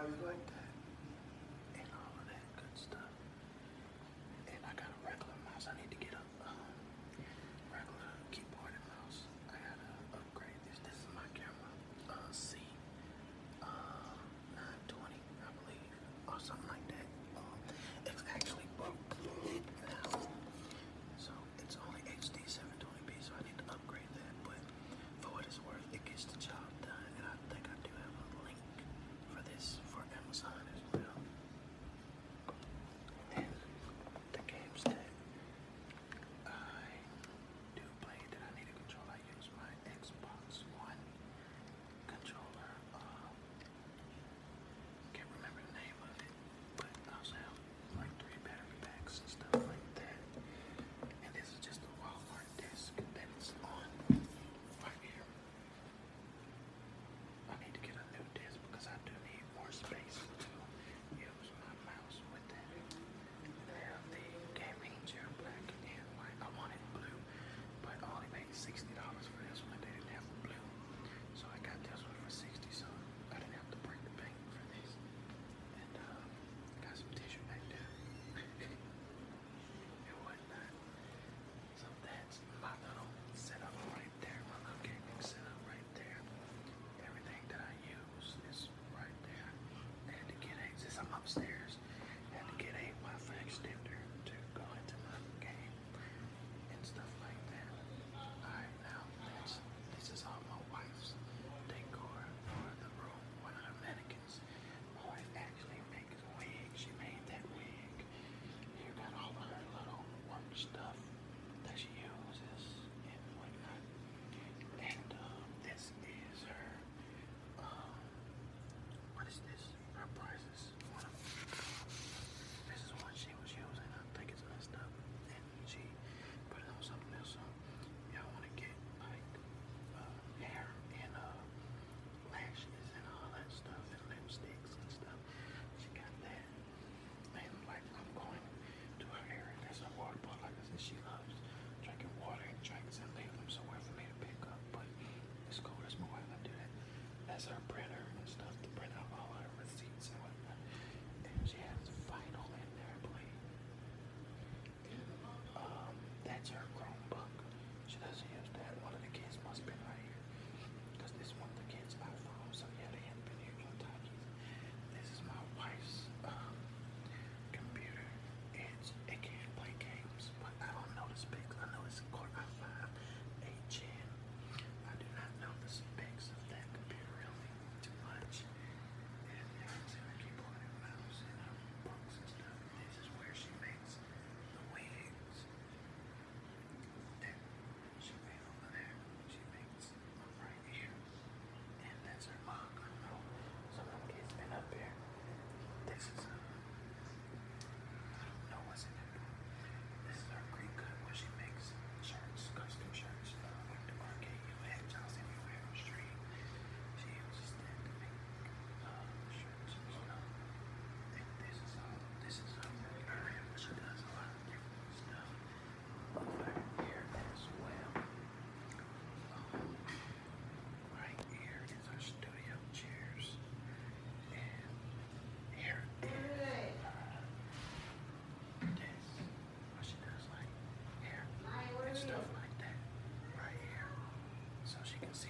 Stuff like. Así.